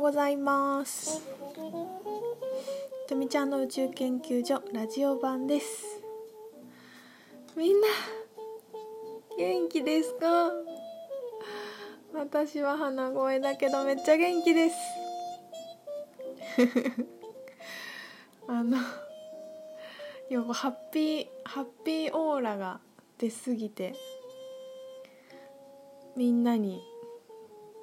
うございます。とみちゃんの宇宙研究所ラジオ版です。みんな元気ですか？私は鼻声だけどめっちゃ元気です。あのよくハッピーハッピーオーラが出すぎてみんなに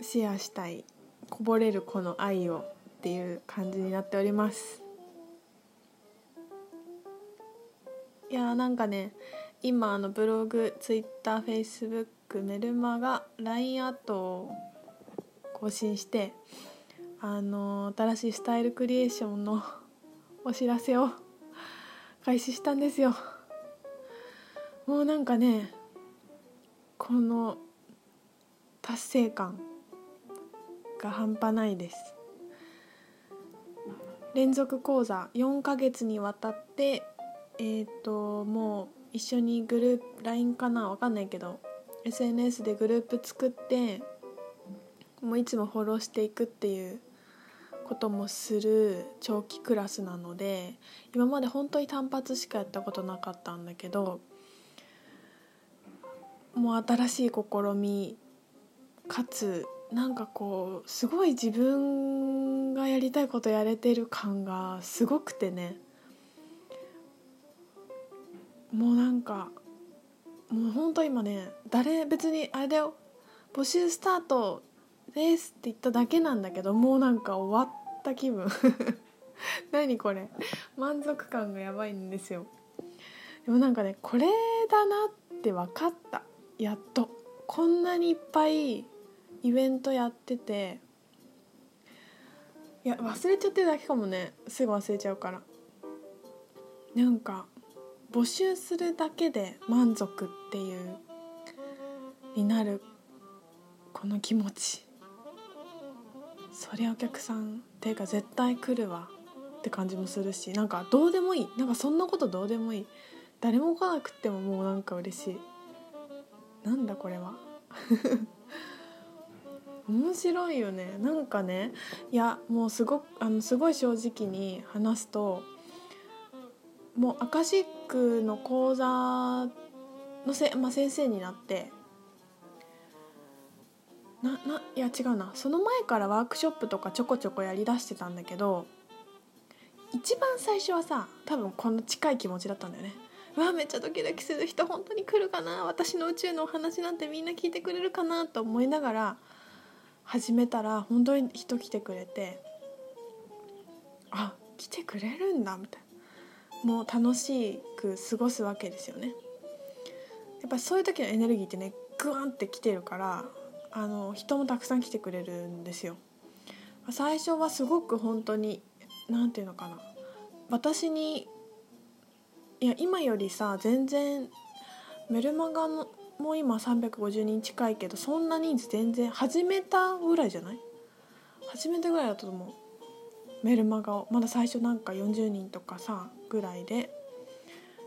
シェアしたい。こぼれるこの愛をっていう感じになっております。いやーなんかね今あのブログツイッターフェイスブックメルマガ LINE アットを更新してあの新しいスタイルクリエーションのお知らせを開始したんですよ。もうなんかねこの達成感が半端ないです。連続講座4ヶ月にわたってえっ、ー、ともう一緒にグループ LINE かなわかんないけど SNS でグループ作ってもういつもフォローしていくっていうこともする長期クラスなので今まで本当に単発しかやったことなかったんだけどもう新しい試みかつなんかこうすごい自分がやりたいことやれてる感がすごくてね。もうなんかもうほんと今ね誰別にあれだよ。募集スタートですって言っただけなんだけどもうなんか終わった気分。何これ。満足感がやばいんですよ。でもなんかねこれだなって分かった。やっと。こんなにいっぱいイベントやってていや忘れちゃってるだけかもね。すぐ忘れちゃうから。なんか募集するだけで満足っていうになるこの気持ち。そりゃお客さんっていうか絶対来るわ。って感じもするし。なんかどうでもいい。なんかそんなことどうでもいい。誰も来なくてももうなんか嬉しい。なんだこれは。面白いよね。なんかねいやもうすごあのすごい正直に話すともうアカシックの講座のせ、まあ、先生になってなないや違うな。その前からワークショップとかちょこちょこやりだしてたんだけど一番最初はさ多分この近い気持ちだったんだよね。うわめっちゃドキドキする人本当に来るかな。私の宇宙のお話なんてみんな聞いてくれるかなと思いながら始めたら本当に人来てくれてあ来てくれるんだみたいな。もう楽しく過ごすわけですよね。やっぱそういう時のエネルギーってねグワンって来てるからあの人もたくさん来てくれるんですよ。最初はすごく本当に何て言うのかな。私にいや今よりさ全然メルマガのもう今350人近いけどそんな人数全然始めたぐらいじゃない？始めたぐらいだと思うメルマガをまだ最初なんか40人とかさぐらいで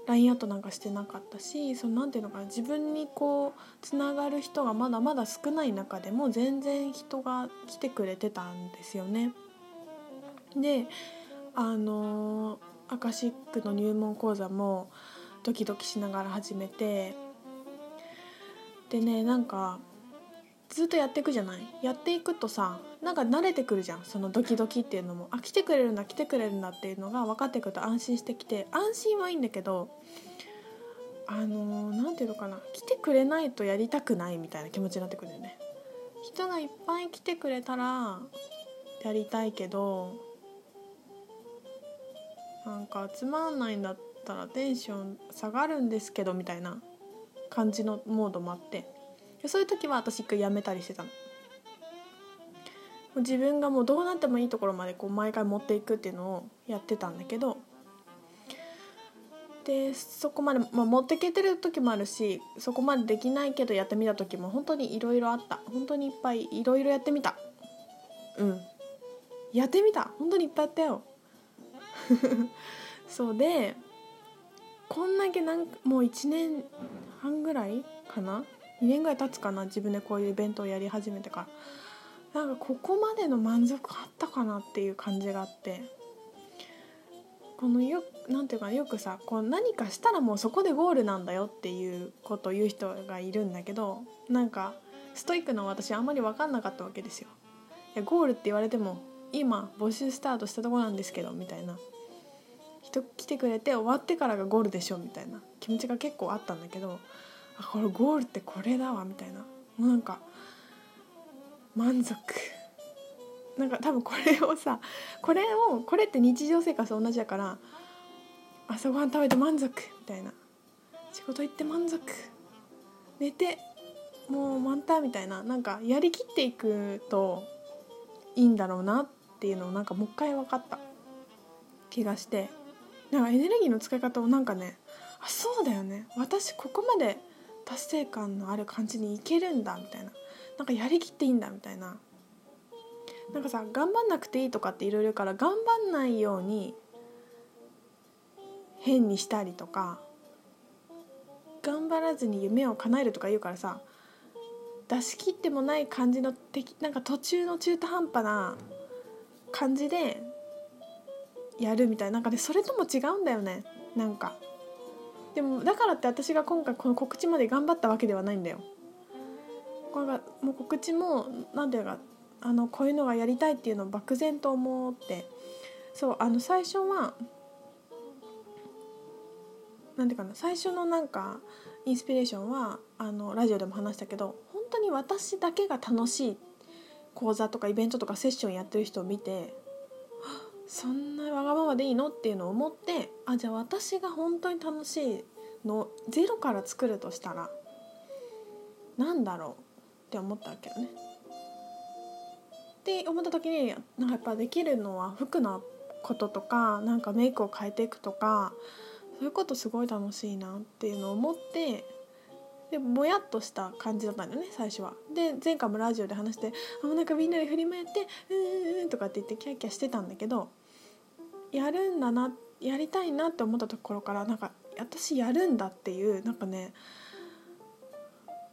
LINE アットなんかしてなかったしそのなんていうのかな自分にこうつながる人がまだまだ少ない中でも全然人が来てくれてたんですよね。であのアカシックの入門講座もドキドキしながら始めてでねなんかずっとやっていくじゃない？やっていくとさなんか慣れてくるじゃん。そのドキドキっていうのも。あ来てくれるんだ来てくれるんだっていうのが分かってくると安心してきて安心はいいんだけどあの何、ー、ていうのかな？来てくれないとやりたくないみたいな気持ちになってくるよね。人がいっぱい来てくれたらやりたいけどなんかつまんないんだったらテンション下がるんですけどみたいな。感じのモードもあってそういう時は私一回やめたりしてたの。自分がもうどうなってもいいところまでこう毎回持っていくっていうのをやってたんだけどでそこまで、まあ、持ってけてる時もあるしそこまでできないけどやってみた時も本当にいろいろあった。本当にいっぱいいろいろやってみた。うん。やってみた。本当にいっぱいやったよ。そうでこんだけなんもう1年半ぐらいかな？2年ぐらい経つかな？自分でこういうイベントをやり始めてから。なんかここまでの満足あったかなっていう感じがあって。このよなんていうかよくさこう何かしたらもうそこでゴールなんだよっていうことを言う人がいるんだけどなんかストイックな私あんまり分かんなかったわけですよ。いやゴールって言われても今募集スタートしたとこなんですけどみたいな。人来てくれて終わってからがゴールでしょみたいな気持ちが結構あったんだけどあこれゴールってこれだわみたいな。もうなんか満足。なんか多分これをさこれをこれって日常生活と同じだから朝ごはん食べて満足みたいな。仕事行って満足。寝てもう満タンみたいな。なんかやりきっていくといいんだろうなっていうのをなんかもう一回分かった気がして。なんかエネルギーの使い方をなんかねあそうだよね。私ここまで達成感のある感じにいけるんだみたいな。なんかやりきっていいんだみたいな。なんかさ頑張んなくていいとかっていろいろから頑張んないように変にしたりとか頑張らずに夢を叶えるとか言うからさ出し切ってもない感じのなんか途中の中途半端な感じでやるみたいな。なんかねそれとも違うんだよね。なんか。でもだからって私が今回この告知まで頑張ったわけではないんだよ。これがもう告知も何ていうかあのこういうのがやりたいっていうのを漠然と思って。そうあの最初は何ていうかな最初のなんかインスピレーションはあのラジオでも話したけど本当に私だけが楽しい講座とかイベントとかセッションやってる人を見てそんなわがままでいいの？っていうのを思ってあじゃあ私が本当に楽しいのゼロから作るとしたら何だろうって思ったわけよね。って思った時になんかやっぱできるのは服のこととかなんかメイクを変えていくとかそういうことすごい楽しいなっていうのを思ってでぼやっとした感じだったんだよね最初は。で前回もラジオで話してあなんかみんなで振り回って「うんうん」とかって言ってキャッキャしてたんだけどやるんだなやりたいなって思ったところからなんか私やるんだっていうなんかね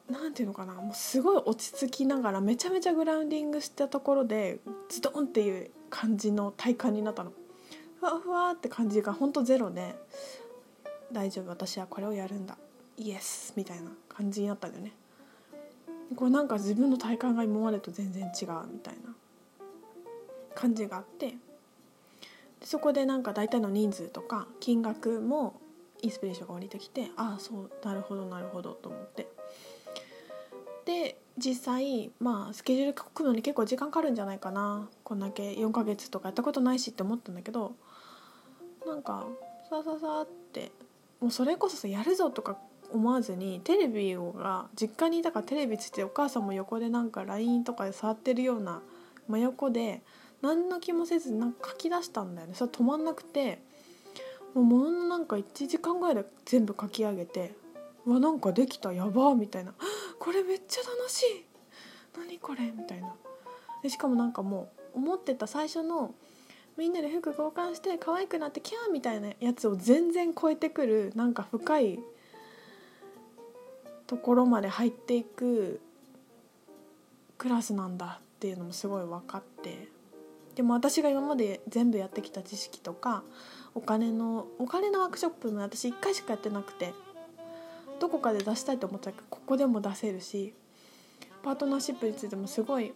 なんていうのかなもうすごい落ち着きながらめちゃめちゃグラウンディングしたところでズドンっていう感じの体感になったの。ふわふわって感じがほんとゼロで大丈夫私はこれをやるんだ。イエスみたいな感じになったんだよね。これなんか自分の体感が今までと全然違うみたいな感じがあって。そこでなんか大体の人数とか金額もインスピレーションが降りてきてああそうなるほどなるほどと思って。で実際まあスケジュール書くのに結構時間かかるんじゃないかな。こんだけ4ヶ月とかやったことないしって思ったんだけどなんかさささってもうそれこそさやるぞとか思わずにテレビをが実家にいたからテレビついてお母さんも横でなんか LINE とかで触ってるような真横で何の気もせずなんか書き出したんだよね。それ止まんなくてもうもののなんか1時間ぐらいで全部書き上げてうわなんかできたやばみたいな。これめっちゃ楽しい。何これみたいな。でしかもなんかもう思ってた最初のみんなで服交換して可愛くなってキャーみたいなやつを全然超えてくるなんか深いところまで入っていくクラスなんだっていうのもすごい分かって。でも私が今まで全部やってきた知識とかお金のお金のワークショップも私1回しかやってなくてどこかで出したいと思ったけどここでも出せるしパートナーシップについてもすごい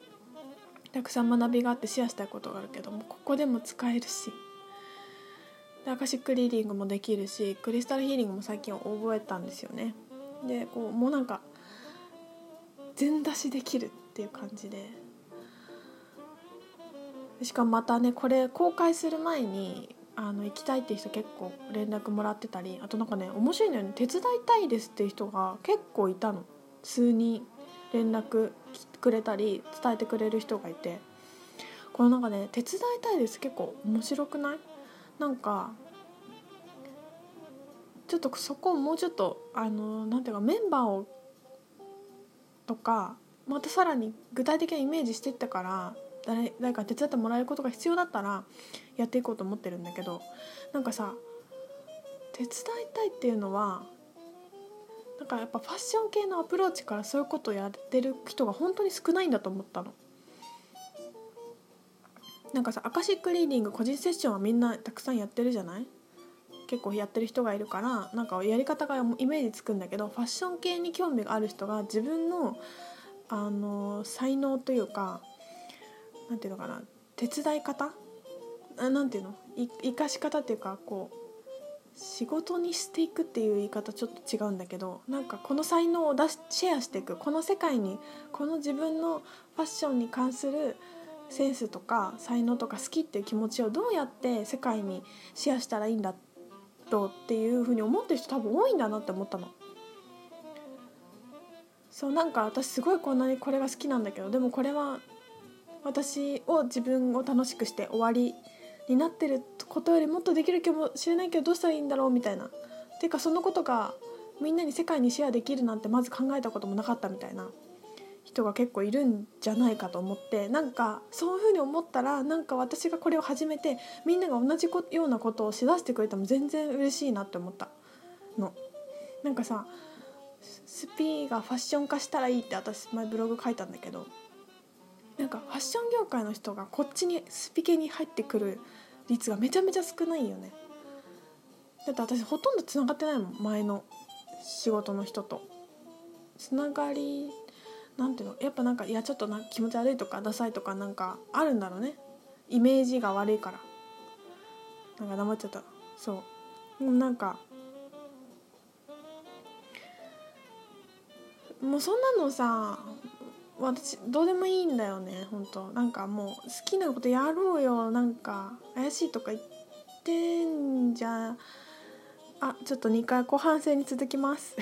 たくさん学びがあってシェアしたいことがあるけどもここでも使えるしでアカシックリーディングもできるしクリスタルヒーリングも最近覚えたんですよね。でこうもうなんか全出しできるっていう感じでしかもまたねこれ公開する前にあの行きたいって人結構連絡もらってたりあとなんかね面白いのよね手伝いたいですっていう人が結構いたの。数人連絡くれたり伝えてくれる人がいて。このなんかね手伝いたいです結構面白くない？なんかちょっとそこをもうちょっとあのなんていうかメンバーをとかまたさらに具体的なイメージしてったから誰誰か手伝ってもらえることが必要だったらやっていこうと思ってるんだけどなんかさ手伝いたいっていうのはなんかやっぱファッション系のアプローチからそういうことをやってる人が本当に少ないんだと思ったの。なんかさアカシックリーディング個人セッションはみんなたくさんやってるじゃない？結構やってる人がいるからなんかやり方がイメージつくんだけどファッション系に興味がある人が自分のあの才能というかなんていうのかな手伝い方？あなんていうの？い生かし方っていうかこう仕事にしていくっていう言い方ちょっと違うんだけどなんかこの才能を出しシェアしていくこの世界にこの自分のファッションに関するセンスとか才能とか好きっていう気持ちをどうやって世界にシェアしたらいいんだろうっていうふうに思ってる人多分多いんだなって思ったの。そうなんか私すごいこんなにこれが好きなんだけどでもこれは私を自分を楽しくして終わりになってることよりもっとできるかもしれないけどどうしたらいいんだろうみたいな。ていうかそのことがみんなに世界にシェアできるなんてまず考えたこともなかったみたいな人が結構いるんじゃないかと思ってなんかそういうふうに思ったらなんか私がこれを始めてみんなが同じようなことをしだしてくれても全然嬉しいなって思ったの。なんかさスピーがファッション化したらいいって私前ブログ書いたんだけどなんかファッション業界の人がこっちにスピ系に入ってくる率がめちゃめちゃ少ないよね。だって私ほとんどつながってないもん前の仕事の人と。つながりなんていうの？やっぱなんかいやちょっとな気持ち悪いとかダサいとかなんかあるんだろうね。イメージが悪いから。なんか黙っちゃったそう。なんかもうそんなのさ私どうでもいいんだよね本当。なんかもう好きなことやろうよなんか。怪しいとか言ってんじゃあちょっと2回後半戦に続きます。